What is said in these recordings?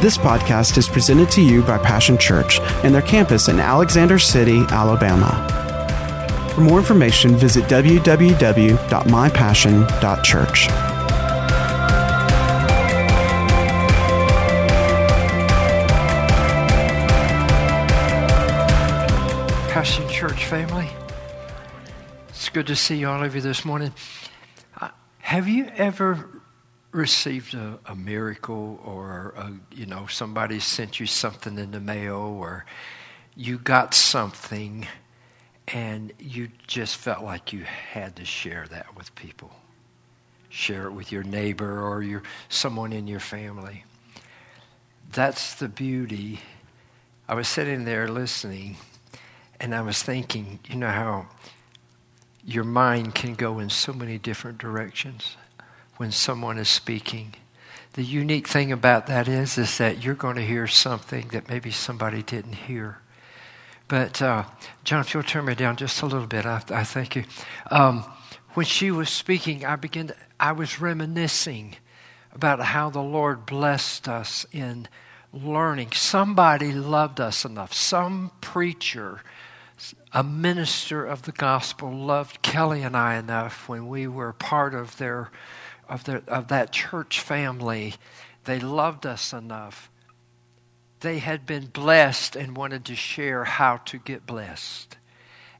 This podcast is presented to you by Passion Church and their campus in Alexander City, Alabama. For more information, visit www.mypassion.church. Passion Church family. It's good to see all of you this morning. Uh, have you ever received a, a miracle or a, you know somebody sent you something in the mail or you got something and you just felt like you had to share that with people. Share it with your neighbor or your someone in your family. That's the beauty. I was sitting there listening and i was thinking you know how your mind can go in so many different directions when someone is speaking. The unique thing about that is, is that you're going to hear something that maybe somebody didn't hear. But uh, John, if you'll turn me down just a little bit, I, I thank you. Um, when she was speaking, I began. To, I was reminiscing about how the Lord blessed us in learning. Somebody loved us enough. Some preacher, a minister of the gospel, loved Kelly and I enough when we were part of their of, the, of that church family, they loved us enough. They had been blessed and wanted to share how to get blessed.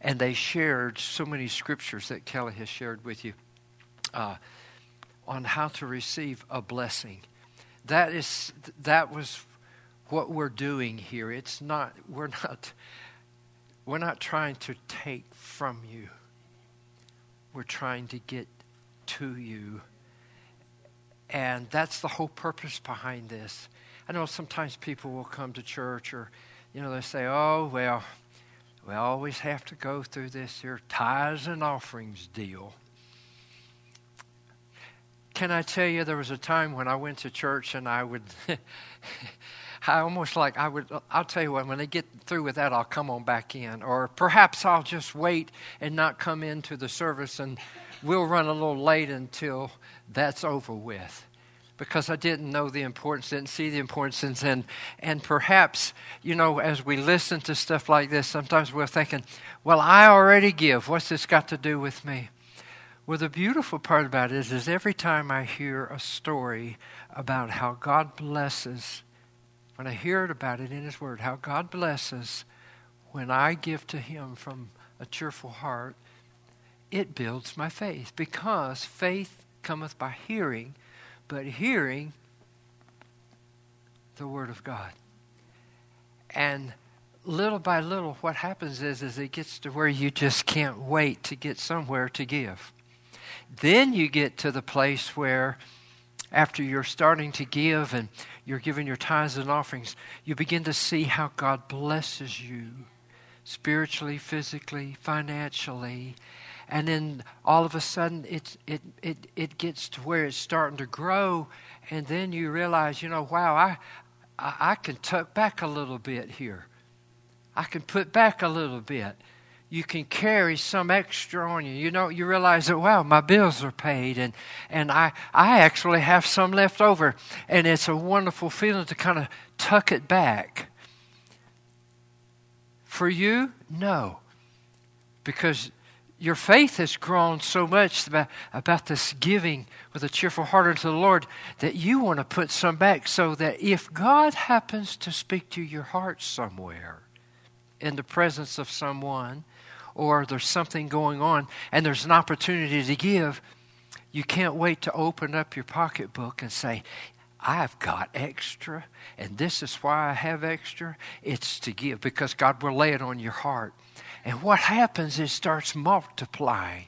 And they shared so many scriptures that Kelly has shared with you uh, on how to receive a blessing. That is that was what we're doing here. It's not we're not we're not trying to take from you. We're trying to get to you and that's the whole purpose behind this. I know sometimes people will come to church or, you know, they say, oh, well, we always have to go through this here tithes and offerings deal. Can I tell you, there was a time when I went to church and I would, I almost like I would, I'll tell you what, when they get through with that, I'll come on back in. Or perhaps I'll just wait and not come into the service and we'll run a little late until that's over with because I didn't know the importance, didn't see the importance. And, and perhaps, you know, as we listen to stuff like this, sometimes we're thinking, well, I already give. What's this got to do with me? Well, the beautiful part about it is, is every time I hear a story about how God blesses, when I hear it about it in His Word, how God blesses when I give to Him from a cheerful heart, it builds my faith because faith cometh by hearing, but hearing the Word of God. And little by little, what happens is, is it gets to where you just can't wait to get somewhere to give. Then you get to the place where, after you're starting to give and you're giving your tithes and offerings, you begin to see how God blesses you spiritually, physically, financially, and then all of a sudden it, it, it, it gets to where it's starting to grow. And then you realize you know wow I, I, I can tuck back a little bit here. I can put back a little bit. You can carry some extra on you. You know you realize that wow my bills are paid and and i i actually have some left over. And it's a wonderful feeling to kind of tuck it back. For you? No. Because your faith has grown so much about, about this giving with a cheerful heart unto the Lord that you want to put some back so that if God happens to speak to your heart somewhere in the presence of someone or there's something going on and there's an opportunity to give, you can't wait to open up your pocketbook and say, I've got extra, and this is why I have extra. It's to give because God will lay it on your heart. And what happens is it starts multiplying.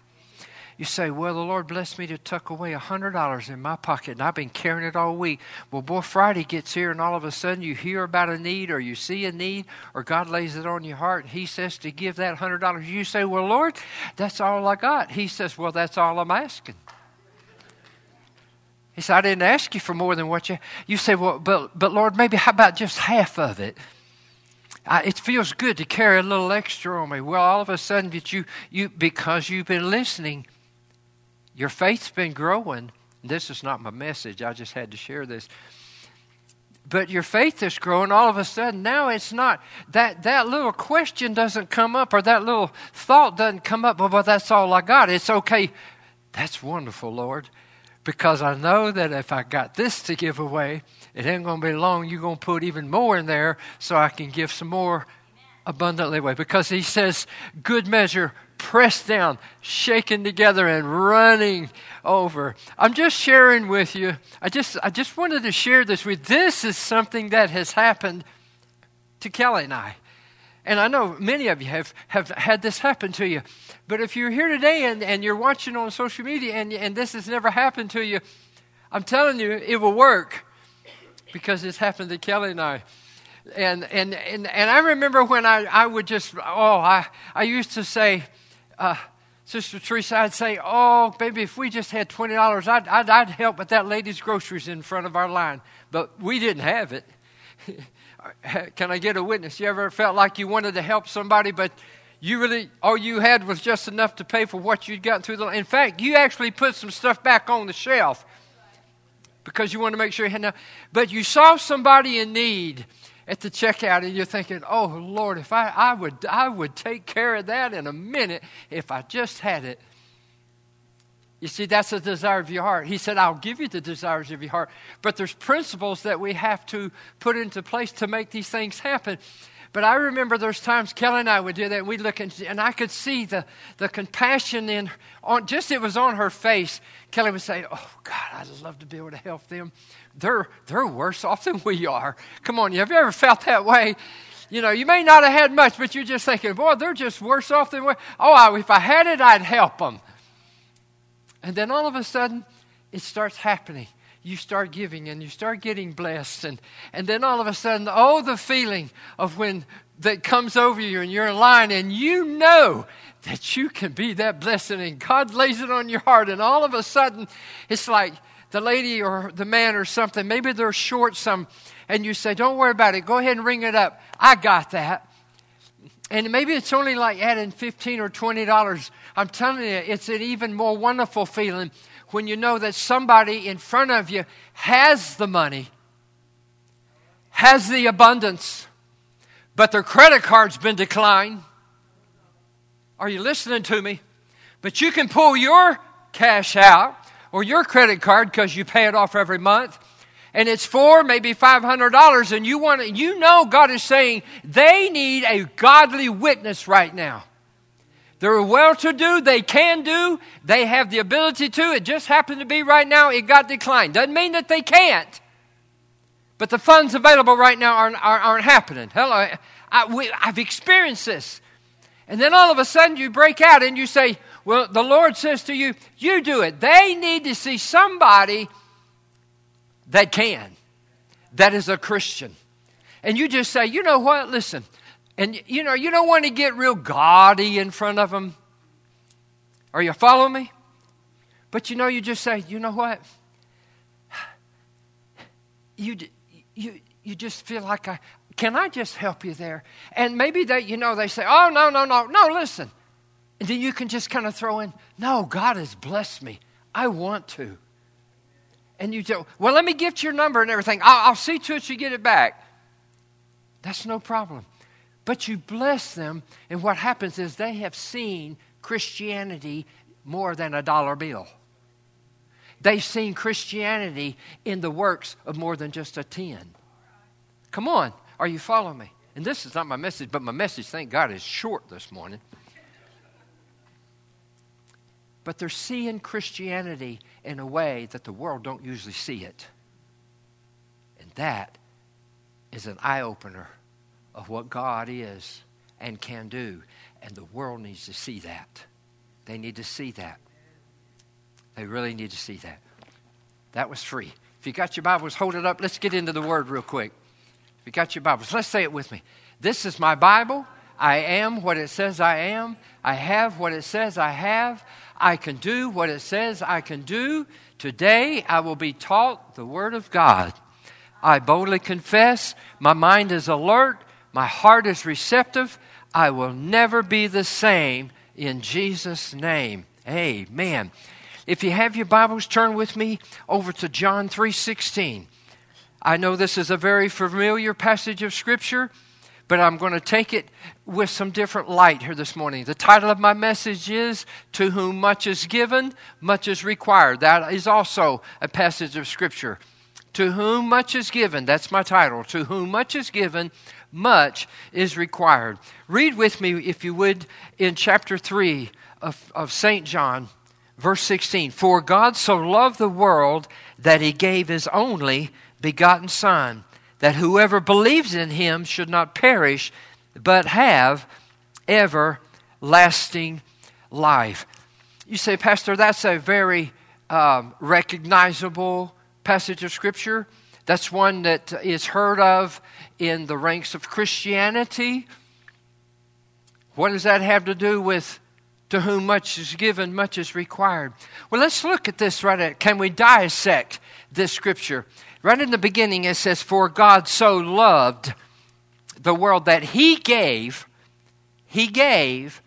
You say, Well, the Lord blessed me to tuck away a $100 in my pocket, and I've been carrying it all week. Well, boy, Friday gets here, and all of a sudden you hear about a need, or you see a need, or God lays it on your heart, and He says to give that $100. You say, Well, Lord, that's all I got. He says, Well, that's all I'm asking. He said, I didn't ask you for more than what you. You say, Well, but, but Lord, maybe how about just half of it? I, it feels good to carry a little extra on me. Well, all of a sudden, that you, you, because you've been listening, your faith's been growing. This is not my message. I just had to share this. but your faith is growing, all of a sudden now it's not that that little question doesn't come up or that little thought doesn't come up. Well, that's all I got. It's okay. That's wonderful, Lord, because I know that if I got this to give away, it ain't going to be long. You're going to put even more in there so I can give some more abundantly away. Because He says, good measure, pressed down, shaken together, and running over. I'm just sharing with you. I just, I just wanted to share this with. This is something that has happened to Kelly and I. And I know many of you have, have had this happen to you. But if you're here today and, and you're watching on social media and, and this has never happened to you, I'm telling you, it will work because it's happened to Kelly and I. And, and, and, and I remember when I, I would just, oh, I, I used to say, uh, Sister Teresa, I'd say, oh, baby, if we just had $20, I'd, I'd, I'd help with that lady's groceries in front of our line. But we didn't have it. Can I get a witness? You ever felt like you wanted to help somebody, but you really, all you had was just enough to pay for what you'd gotten through the. In fact, you actually put some stuff back on the shelf because you want to make sure you had enough. But you saw somebody in need at the checkout and you're thinking, oh Lord, if I, I would I would take care of that in a minute if I just had it. You see, that's the desire of your heart. He said, I'll give you the desires of your heart. But there's principles that we have to put into place to make these things happen. But I remember there's times Kelly and I would do that. We'd look and, and I could see the, the compassion in, on, just it was on her face. Kelly would say, Oh, God, I'd love to be able to help them. They're, they're worse off than we are. Come on, have you ever felt that way? You know, you may not have had much, but you're just thinking, Boy, they're just worse off than we Oh, if I had it, I'd help them. And then all of a sudden, it starts happening you start giving and you start getting blessed. And, and then all of a sudden, oh, the feeling of when that comes over you and you're in line and you know that you can be that blessing and God lays it on your heart. And all of a sudden, it's like the lady or the man or something, maybe they're short some, and you say, Don't worry about it. Go ahead and ring it up. I got that. And maybe it's only like adding 15 or $20. I'm telling you, it's an even more wonderful feeling when you know that somebody in front of you has the money, has the abundance, but their credit card's been declined. Are you listening to me? But you can pull your cash out or your credit card because you pay it off every month and it's four, maybe five hundred dollars, and you want to, you know God is saying they need a godly witness right now. They're well to do, they can do, they have the ability to. It just happened to be right now, it got declined. Doesn't mean that they can't. But the funds available right now aren't, aren't, aren't happening. Hello, I, we, I've experienced this. And then all of a sudden you break out and you say, Well, the Lord says to you, You do it. They need to see somebody that can, that is a Christian. And you just say, You know what? Listen, and you know, you don't want to get real gaudy in front of them. Are you following me? But you know, you just say, you know what? You, you, you just feel like I, can I just help you there? And maybe they, you know, they say, oh, no, no, no, no, listen. And then you can just kind of throw in, no, God has blessed me. I want to. And you say, well, let me get your number and everything. I'll, I'll see to it you get it back. That's no problem. But you bless them, and what happens is they have seen Christianity more than a dollar bill. They've seen Christianity in the works of more than just a 10. Come on, are you following me? And this is not my message, but my message, thank God, is short this morning. But they're seeing Christianity in a way that the world don't usually see it. And that is an eye opener of what God is and can do. And the world needs to see that. They need to see that. They really need to see that. That was free. If you got your Bibles, hold it up. Let's get into the Word real quick. If you got your Bibles, let's say it with me. This is my Bible. I am what it says I am. I have what it says I have. I can do what it says I can do. Today I will be taught the Word of God. I boldly confess. My mind is alert. My heart is receptive. I will never be the same in Jesus' name. Amen. If you have your Bibles, turn with me over to John 3:16. I know this is a very familiar passage of Scripture, but I'm going to take it with some different light here this morning. The title of my message is To Whom Much is Given, Much is Required. That is also a passage of Scripture. To whom much is given, that's my title. To whom much is given, much is required. Read with me, if you would, in chapter 3 of, of St. John, verse 16. For God so loved the world that he gave his only begotten Son, that whoever believes in him should not perish, but have everlasting life. You say, Pastor, that's a very um, recognizable passage of Scripture. That's one that is heard of in the ranks of Christianity. What does that have to do with to whom much is given, much is required? Well, let's look at this right at. Can we dissect this scripture? Right in the beginning, it says, For God so loved the world that He gave, He gave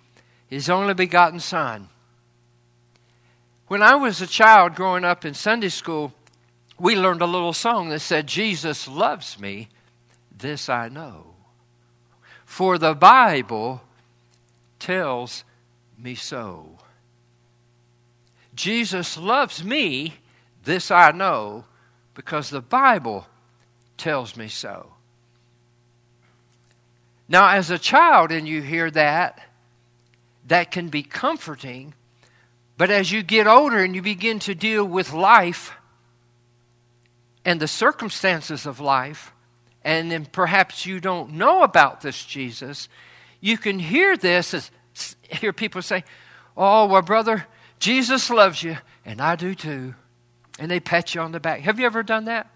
His only begotten Son. When I was a child growing up in Sunday school, we learned a little song that said, Jesus loves me, this I know. For the Bible tells me so. Jesus loves me, this I know, because the Bible tells me so. Now, as a child, and you hear that, that can be comforting. But as you get older and you begin to deal with life and the circumstances of life, and then perhaps you don't know about this Jesus, you can hear this, as, hear people say, Oh, well, brother, Jesus loves you, and I do too and they pat you on the back. Have you ever done that?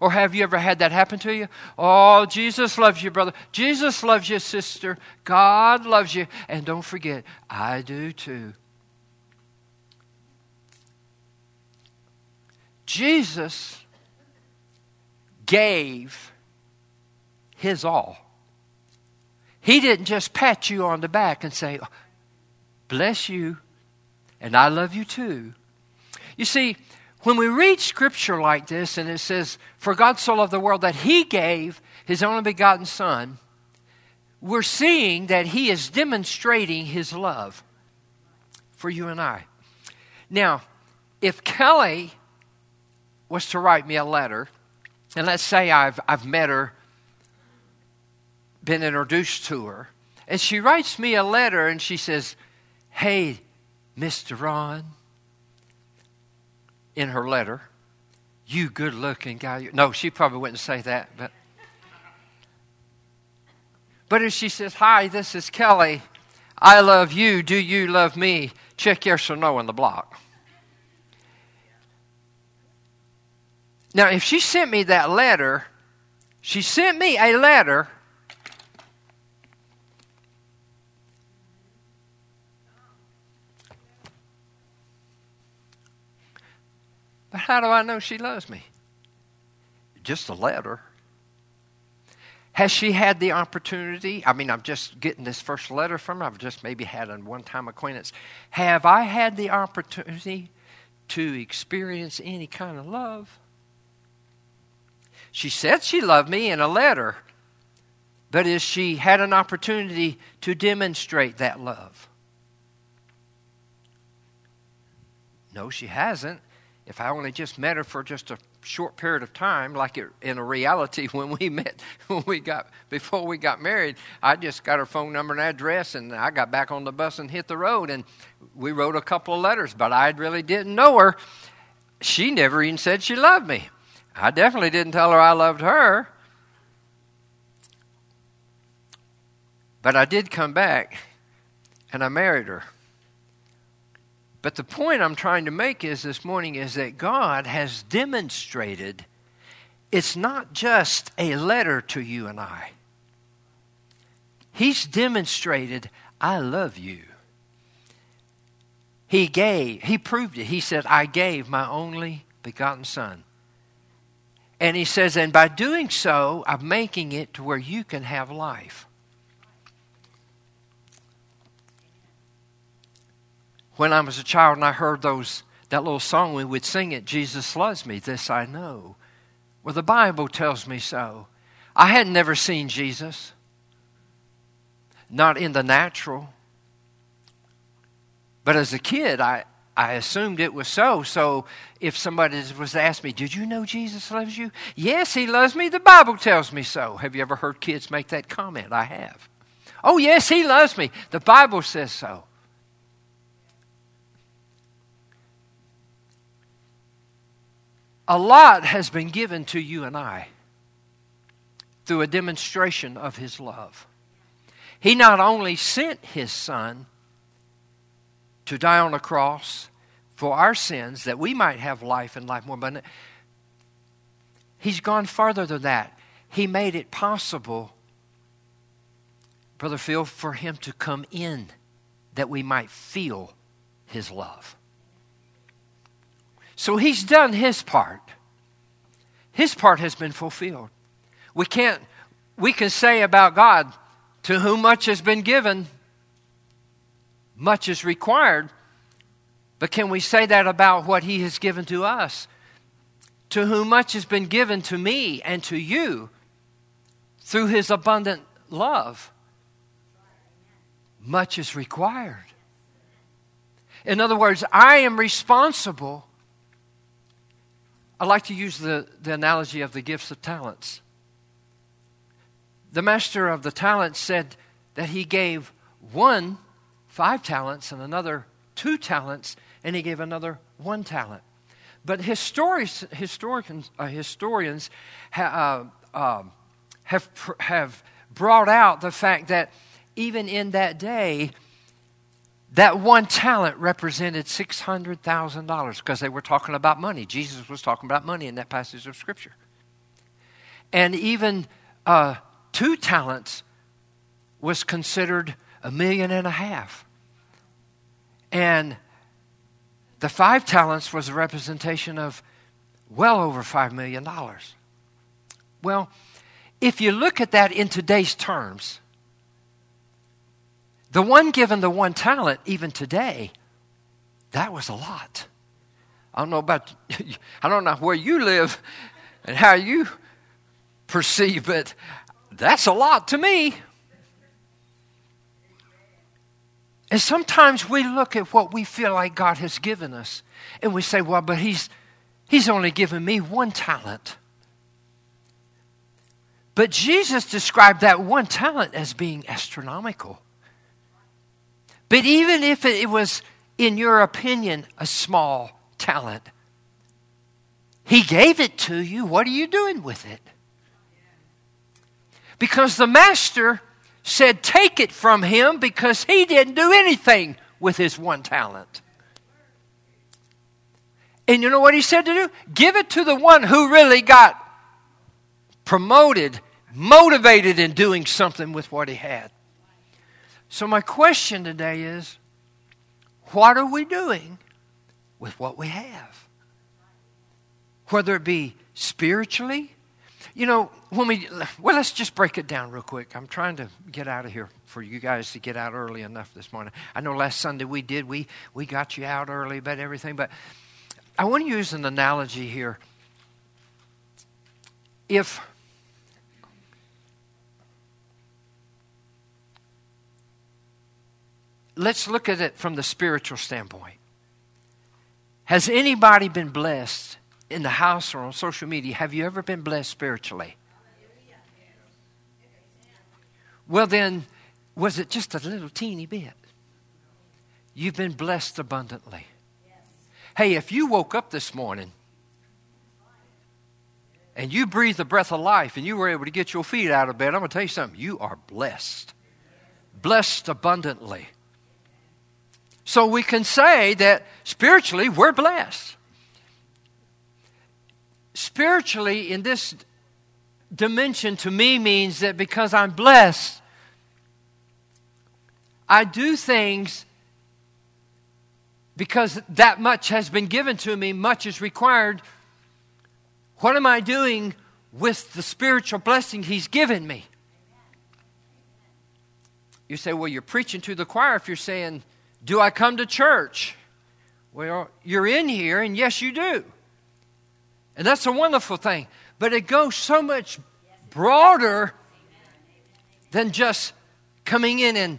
Or have you ever had that happen to you? Oh, Jesus loves you, brother. Jesus loves you, sister. God loves you. And don't forget, I do too. Jesus gave his all. He didn't just pat you on the back and say, Bless you, and I love you too. You see, when we read scripture like this and it says, For God so loved the world that he gave his only begotten Son, we're seeing that he is demonstrating his love for you and I. Now, if Kelly was to write me a letter, and let's say I've, I've met her, been introduced to her, and she writes me a letter and she says, Hey, Mr. Ron, in her letter, You good looking guy. No, she probably wouldn't say that, but. But if she says, Hi, this is Kelly. I love you. Do you love me? Check yes or no on the block. Now, if she sent me that letter, she sent me a letter But how do I know she loves me? Just a letter. Has she had the opportunity? I mean, I'm just getting this first letter from her. I've just maybe had a one time acquaintance. Have I had the opportunity to experience any kind of love? She said she loved me in a letter, but has she had an opportunity to demonstrate that love? No, she hasn't if I only just met her for just a short period of time, like in a reality when we met, when we got, before we got married, I just got her phone number and address and I got back on the bus and hit the road and we wrote a couple of letters, but I really didn't know her. She never even said she loved me. I definitely didn't tell her I loved her. But I did come back and I married her. But the point I'm trying to make is this morning is that God has demonstrated it's not just a letter to you and I. He's demonstrated, I love you. He gave, he proved it. He said, I gave my only begotten Son. And he says, and by doing so, I'm making it to where you can have life. when I was a child and I heard those that little song, we would sing it, Jesus loves me, this I know. Well, the Bible tells me so. I had never seen Jesus, not in the natural. But as a kid, I, I assumed it was so. So if somebody was to ask me, Did you know Jesus loves you? Yes, he loves me. The Bible tells me so. Have you ever heard kids make that comment? I have. Oh, yes, he loves me. The Bible says so. A lot has been given to you and I through a demonstration of his love. He not only sent his son to die on the cross for our sins that we might have life and life more abundant, he's gone farther than that. He made it possible, Brother Phil, for him to come in that we might feel his love. So he's done his part. His part has been fulfilled. We can't, we can say about God, to whom much has been given, much is required. But can we say that about what he has given to us? To whom much has been given to me and to you through his abundant love, much is required. In other words, I am responsible I like to use the, the analogy of the gifts of talents. The master of the talents said that he gave one five talents and another two talents, and he gave another one talent. But historians, historians, uh, historians ha, uh, uh, have, have brought out the fact that even in that day, that one talent represented $600,000 because they were talking about money. Jesus was talking about money in that passage of Scripture. And even uh, two talents was considered a million and a half. And the five talents was a representation of well over $5 million. Well, if you look at that in today's terms, the one given the one talent, even today, that was a lot. I don't know about, I don't know where you live and how you perceive, but that's a lot to me. And sometimes we look at what we feel like God has given us and we say, well, but He's, he's only given me one talent. But Jesus described that one talent as being astronomical. But even if it was, in your opinion, a small talent, He gave it to you. What are you doing with it? Because the master said, Take it from him because he didn't do anything with his one talent. And you know what he said to do? Give it to the one who really got promoted, motivated in doing something with what he had. So, my question today is what are we doing with what we have? Whether it be spiritually, you know, when we, well, let's just break it down real quick. I'm trying to get out of here for you guys to get out early enough this morning. I know last Sunday we did, we, we got you out early about everything, but I want to use an analogy here. If let's look at it from the spiritual standpoint. Has anybody been blessed in the house or on social media? Have you ever been blessed spiritually? Well, then, was it just a little teeny bit? You've been blessed abundantly. Hey, if you woke up this morning and you breathed the breath of life and you were able to get your feet out of bed, I'm going to tell you something. You are blessed. Blessed abundantly. So we can say that spiritually we're blessed. Spiritually, in this dimension, to me means that because I'm blessed, I do things because that much has been given to me, much is required. What am I doing with the spiritual blessing He's given me? You say, well, you're preaching to the choir if you're saying, do I come to church? Well, you're in here, and yes, you do. And that's a wonderful thing. but it goes so much broader than just coming in and,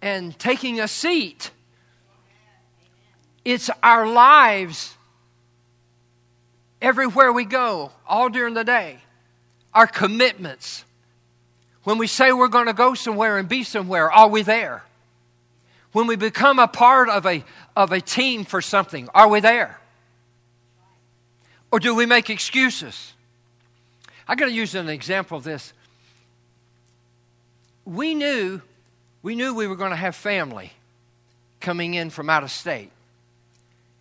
and taking a seat. It's our lives everywhere we go, all during the day. Our commitments. When we say we're going to go somewhere and be somewhere, are we there? When we become a part of a, of a team for something, are we there? Or do we make excuses? I got to use an example of this. We knew, we knew we were going to have family coming in from out of state.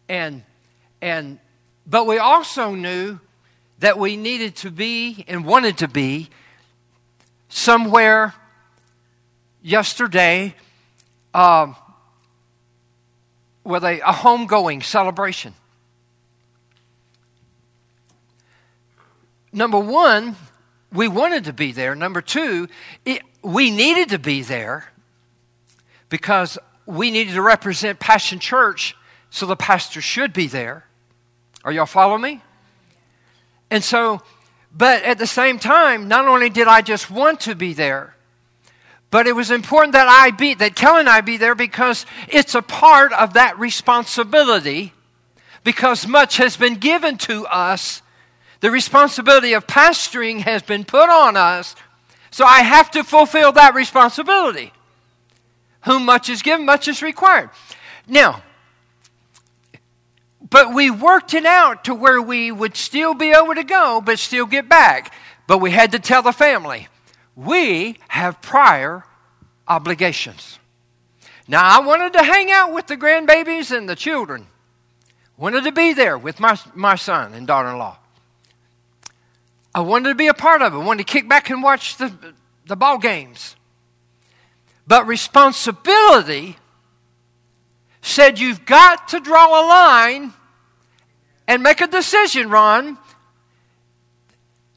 And, and, but we also knew that we needed to be and wanted to be somewhere yesterday um, with a, a homegoing celebration. Number one, we wanted to be there. Number two, it, we needed to be there because we needed to represent Passion Church, so the pastor should be there. Are y'all following me? And so, but at the same time, not only did I just want to be there, but it was important that I be, that Kelly and I be there because it's a part of that responsibility because much has been given to us. The responsibility of pastoring has been put on us. So I have to fulfill that responsibility. Whom much is given, much is required. Now, but we worked it out to where we would still be able to go, but still get back. But we had to tell the family, we have prior obligations. Now, I wanted to hang out with the grandbabies and the children. Wanted to be there with my, my son and daughter in law. I wanted to be a part of it. I wanted to kick back and watch the, the ball games. But responsibility said you've got to draw a line and make a decision, Ron.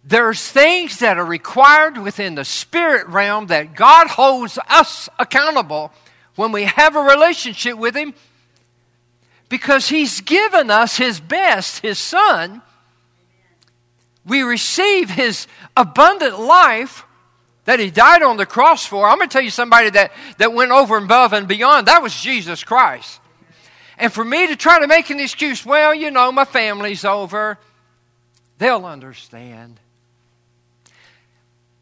There's things that are required within the spirit realm that God holds us accountable when we have a relationship with Him because He's given us His best, His Son. We receive His abundant life that He died on the cross for. I'm going to tell you somebody that, that went over and above and beyond. That was Jesus Christ. And for me to try to make an excuse, well, you know, my family's over, they'll understand.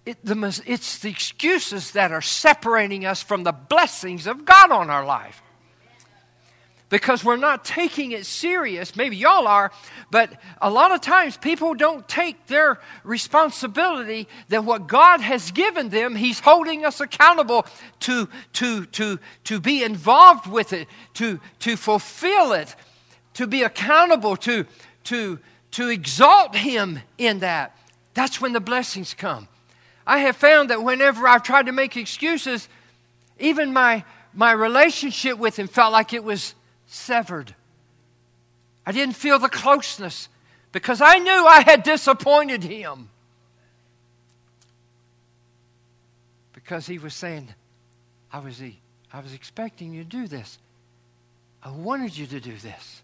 It, the, it's the excuses that are separating us from the blessings of God on our life because we're not taking it serious. Maybe y'all are, but a lot of times people don't take their responsibility that what God has given them, He's holding us accountable to, to, to, to be involved with it, to, to fulfill it, to be accountable, to, to, to exalt Him in that. That's when the blessings come. I have found that whenever I've tried to make excuses, even my, my relationship with Him felt like it was severed. I didn't feel the closeness because I knew I had disappointed him. Because he was saying, I was, I was expecting you to do this. I wanted you to do this.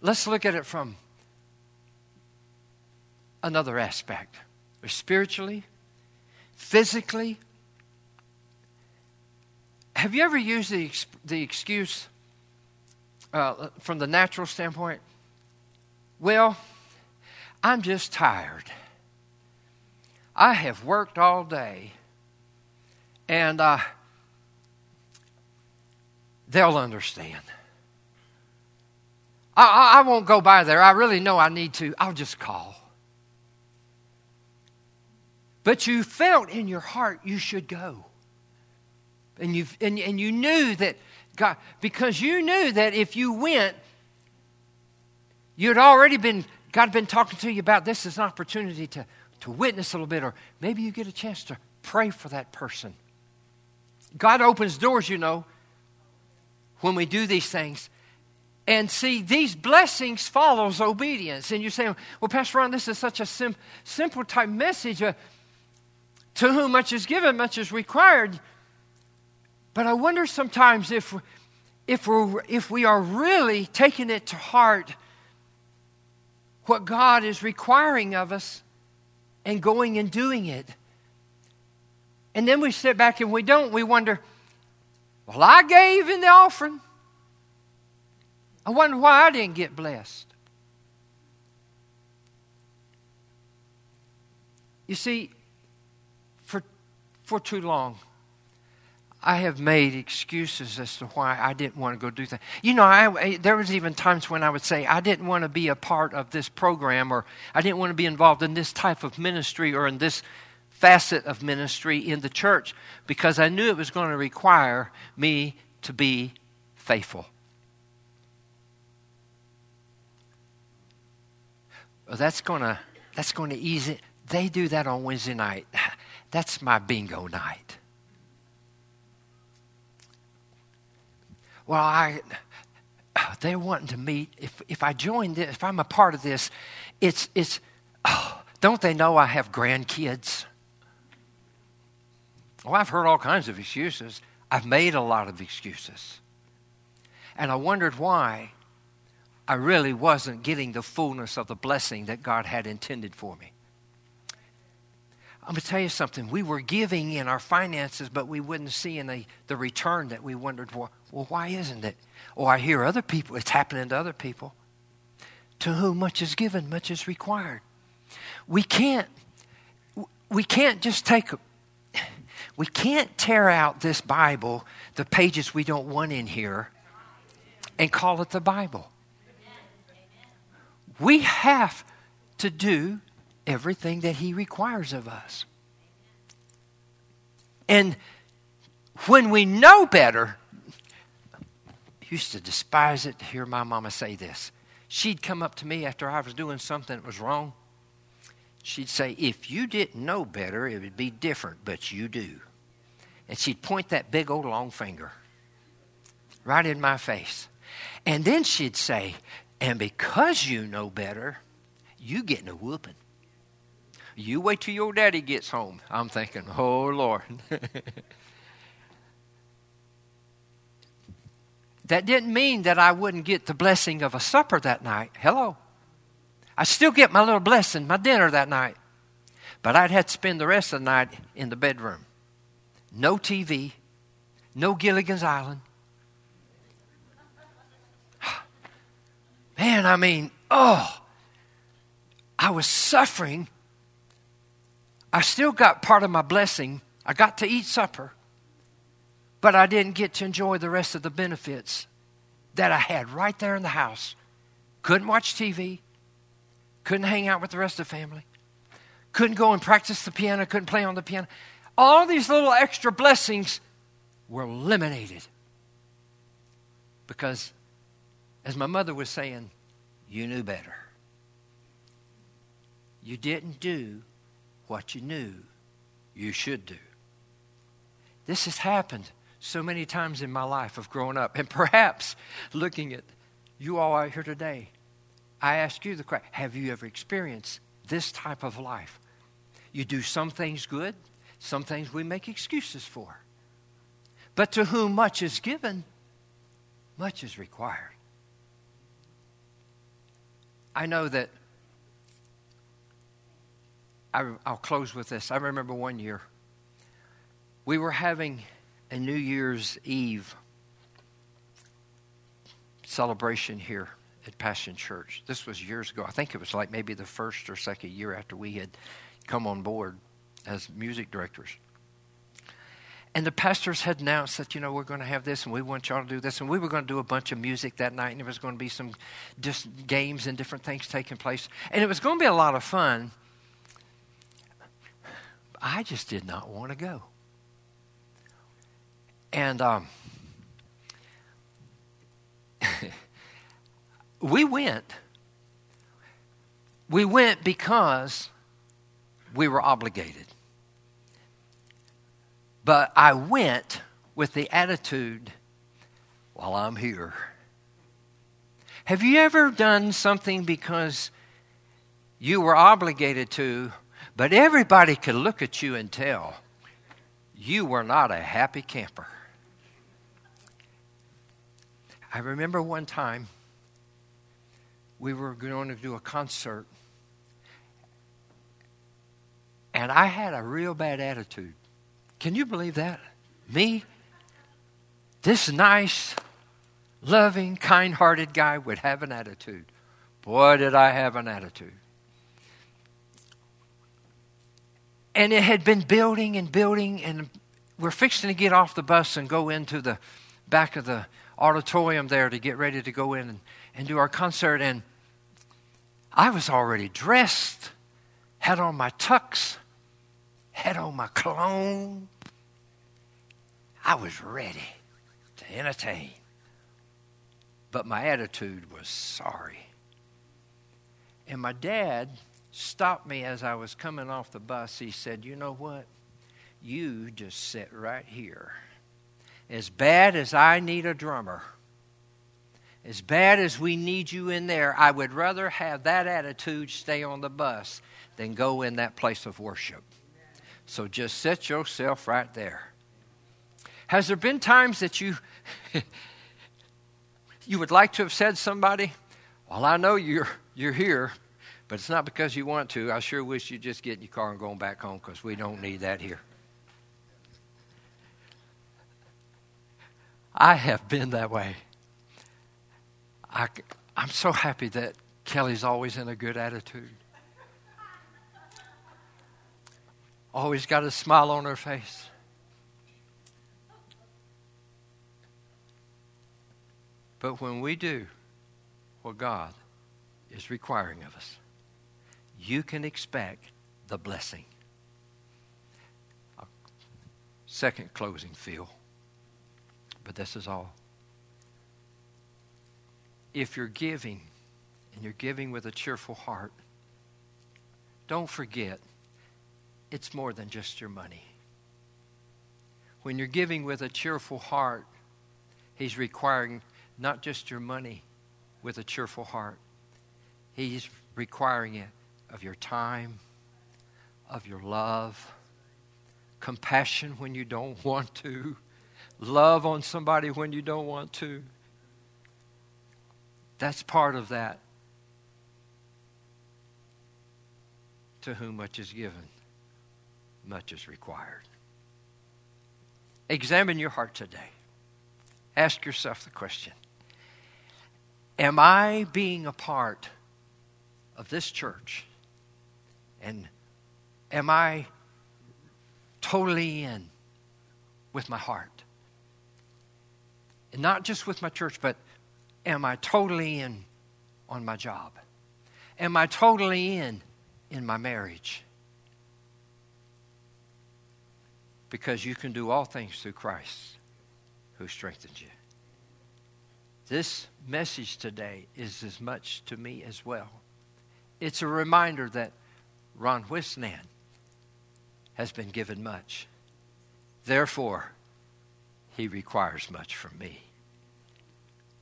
Let's look at it from another aspect spiritually, physically, have you ever used the, the excuse uh, from the natural standpoint? Well, I'm just tired. I have worked all day, and uh, they'll understand. I, I, I won't go by there. I really know I need to. I'll just call. But you felt in your heart you should go. And, you and, and you knew that God, because you knew that if you went, you had already been, God had been talking to you about this as an opportunity to, to witness a little bit, or maybe you get a chance to pray for that person. God opens doors, you know, when we do these things. And see, these blessings follows obedience. And you're saying, well, Pastor Ron, this is such a sim- simple type message. Uh, to whom much is given, much is required. But I wonder sometimes if, if, we're, if we are really taking it to heart what God is requiring of us and going and doing it. And then we sit back and we don't. We wonder, well, I gave in the offering. I wonder why I didn't get blessed. You see, for, for too long, I have made excuses as to why I didn't want to go do that. You know, I, there was even times when I would say I didn't want to be a part of this program, or I didn't want to be involved in this type of ministry or in this facet of ministry in the church because I knew it was going to require me to be faithful. Well, that's going to that's going to ease it. They do that on Wednesday night. That's my bingo night. Well, I they're wanting to meet. If if I join this, if I'm a part of this, it's it's. Oh, don't they know I have grandkids? Well, I've heard all kinds of excuses. I've made a lot of excuses. And I wondered why I really wasn't getting the fullness of the blessing that God had intended for me. I'm going to tell you something. We were giving in our finances, but we wouldn't see in the, the return that we wondered, well, well, why isn't it? Or I hear other people, it's happening to other people. To whom much is given, much is required. We can't, we can't just take we can't tear out this Bible, the pages we don't want in here, and call it the Bible. We have to do everything that He requires of us. And when we know better, used to despise it to hear my mama say this. She'd come up to me after I was doing something that was wrong. She'd say, If you didn't know better, it would be different, but you do. And she'd point that big old long finger right in my face. And then she'd say, And because you know better, you getting a whooping. You wait till your daddy gets home. I'm thinking, oh Lord. that didn't mean that I wouldn't get the blessing of a supper that night. Hello. I still get my little blessing, my dinner that night. But I'd have to spend the rest of the night in the bedroom. No TV, no Gilligan's Island. Man, I mean, oh, I was suffering. I still got part of my blessing. I got to eat supper, but I didn't get to enjoy the rest of the benefits that I had right there in the house. Couldn't watch TV, couldn't hang out with the rest of the family, couldn't go and practice the piano, couldn't play on the piano all these little extra blessings were eliminated. Because, as my mother was saying, you knew better. You didn't do what you knew you should do. This has happened so many times in my life of growing up. And perhaps looking at you all out here today, I ask you the question have you ever experienced this type of life? You do some things good, some things we make excuses for. But to whom much is given, much is required. I know that I, will close with this. I remember one year we were having a New Year's Eve celebration here at Passion Church. This was years ago. I think it was like maybe the first or second year after we had come on board as music directors. And the pastors had announced that, you know, we're going to have this and we want y'all to do this. And we were going to do a bunch of music that night and there was going to be some just games and different things taking place. And it was going to be a lot of fun. I just did not want to go. And um, we went. We went because we were obligated. But I went with the attitude, while I'm here. Have you ever done something because you were obligated to, but everybody could look at you and tell you were not a happy camper? I remember one time we were going to do a concert. And I had a real bad attitude. Can you believe that? Me? This nice, loving, kind hearted guy would have an attitude. Boy, did I have an attitude. And it had been building and building, and we're fixing to get off the bus and go into the back of the auditorium there to get ready to go in and, and do our concert. And I was already dressed, had on my tux, had on my cologne. I was ready to entertain. But my attitude was sorry. And my dad stopped me as I was coming off the bus. He said, You know what? You just sit right here. As bad as I need a drummer, as bad as we need you in there, I would rather have that attitude stay on the bus than go in that place of worship. So just set yourself right there. Has there been times that you you would like to have said somebody, "Well, I know you're you're here, but it's not because you want to. I sure wish you'd just get in your car and go back home because we don't need that here." I have been that way. I, I'm so happy that Kelly's always in a good attitude. Always got a smile on her face. But when we do what God is requiring of us, you can expect the blessing. Second closing feel but this is all. If you're giving, and you're giving with a cheerful heart, don't forget it's more than just your money. When you're giving with a cheerful heart, He's requiring not just your money with a cheerful heart, He's requiring it of your time, of your love, compassion when you don't want to love on somebody when you don't want to. That's part of that. To whom much is given, much is required. Examine your heart today. Ask yourself the question Am I being a part of this church? And am I totally in with my heart? And not just with my church, but am I totally in on my job? Am I totally in in my marriage? Because you can do all things through Christ who strengthens you. This message today is as much to me as well. It's a reminder that Ron Whisnand has been given much. Therefore, he requires much from me.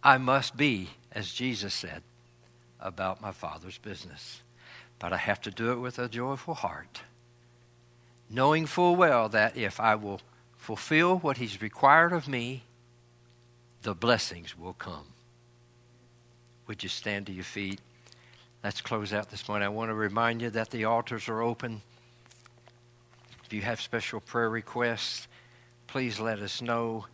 I must be, as Jesus said, about my Father's business. But I have to do it with a joyful heart, knowing full well that if I will fulfill what He's required of me, the blessings will come. Would you stand to your feet? Let's close out this morning. I want to remind you that the altars are open. If you have special prayer requests, please let us know.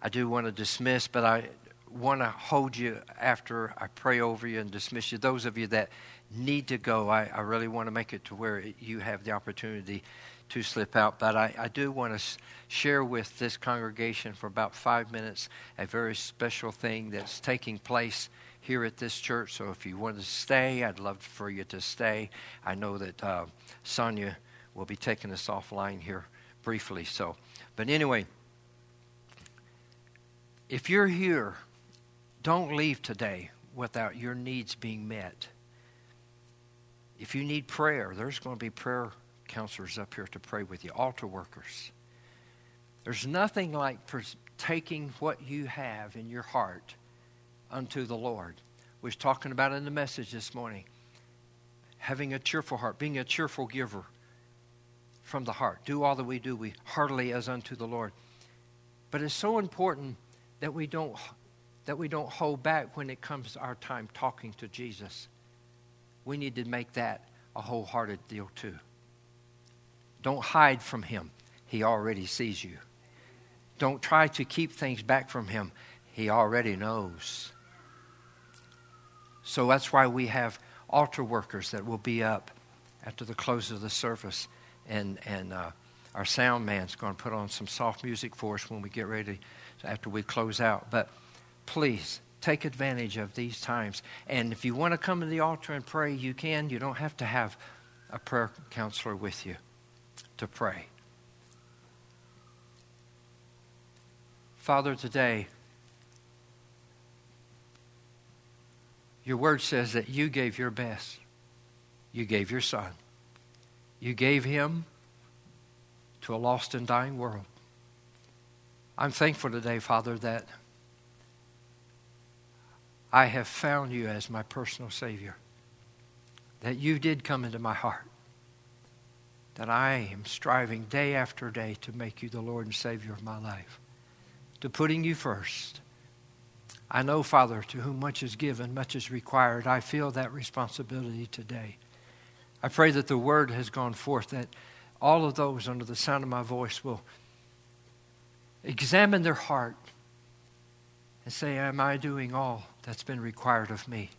I do want to dismiss, but I want to hold you after I pray over you and dismiss you. Those of you that need to go, I, I really want to make it to where you have the opportunity to slip out. But I, I do want to share with this congregation for about five minutes a very special thing that's taking place here at this church. So if you want to stay, I'd love for you to stay. I know that uh, Sonia will be taking us offline here briefly. So, but anyway, if you're here, don't leave today without your needs being met. If you need prayer, there's going to be prayer counselors up here to pray with you, altar workers. There's nothing like taking what you have in your heart unto the Lord. We was talking about in the message this morning. Having a cheerful heart, being a cheerful giver from the heart. Do all that we do, we heartily as unto the Lord. But it's so important that we don't that we don't hold back when it comes to our time talking to Jesus. We need to make that a wholehearted deal too. Don't hide from Him, He already sees you. Don't try to keep things back from Him, He already knows. So that's why we have altar workers that will be up after the close of the service. And, and uh, our sound man's going to put on some soft music for us when we get ready after we close out. But please take advantage of these times. And if you want to come to the altar and pray, you can. You don't have to have a prayer counselor with you to pray. Father, today, Your word says that you gave your best. You gave your son. You gave him to a lost and dying world. I'm thankful today, Father, that I have found you as my personal Savior. That you did come into my heart. That I am striving day after day to make you the Lord and Savior of my life. To putting you first I know, Father, to whom much is given, much is required. I feel that responsibility today. I pray that the word has gone forth, that all of those under the sound of my voice will examine their heart and say, Am I doing all that's been required of me?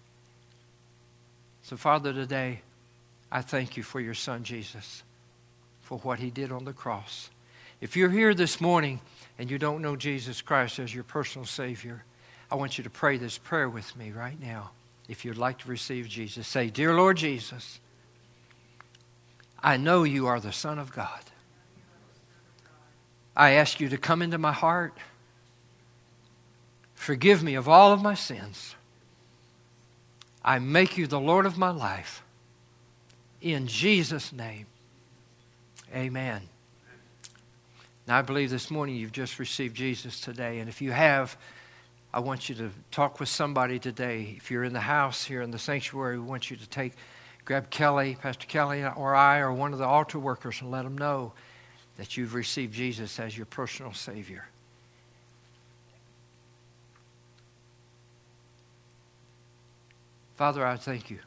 So, Father, today, I thank you for your Son, Jesus, for what he did on the cross. If you're here this morning and you don't know Jesus Christ as your personal Savior, I want you to pray this prayer with me right now. If you'd like to receive Jesus, say, Dear Lord Jesus, I know you are the Son of God. I ask you to come into my heart. Forgive me of all of my sins. I make you the Lord of my life. In Jesus' name, amen. Now, I believe this morning you've just received Jesus today. And if you have, I want you to talk with somebody today. If you're in the house here in the sanctuary, we want you to take, grab Kelly, Pastor Kelly, or I, or one of the altar workers and let them know that you've received Jesus as your personal Savior. Father, I thank you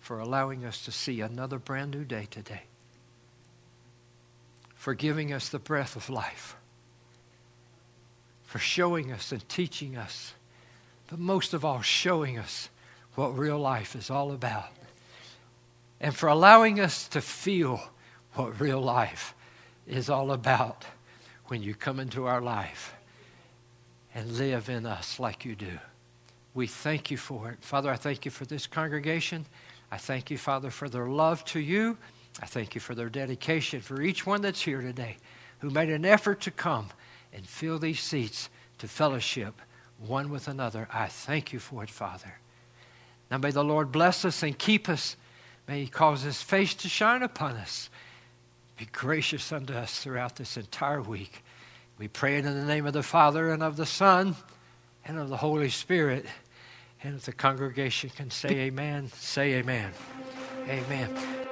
for allowing us to see another brand new day today, for giving us the breath of life for showing us and teaching us, but most of all, showing us what real life is all about. And for allowing us to feel what real life is all about when you come into our life and live in us like you do. We thank you for it. Father, I thank you for this congregation. I thank you, Father, for their love to you. I thank you for their dedication, for each one that's here today who made an effort to come and fill these seats to fellowship one with another. I thank you for it, Father. Now may the Lord bless us and keep us. May He cause His face to shine upon us. Be gracious unto us throughout this entire week. We pray in the name of the Father and of the Son and of the Holy Spirit. And if the congregation can say amen, say amen. Amen.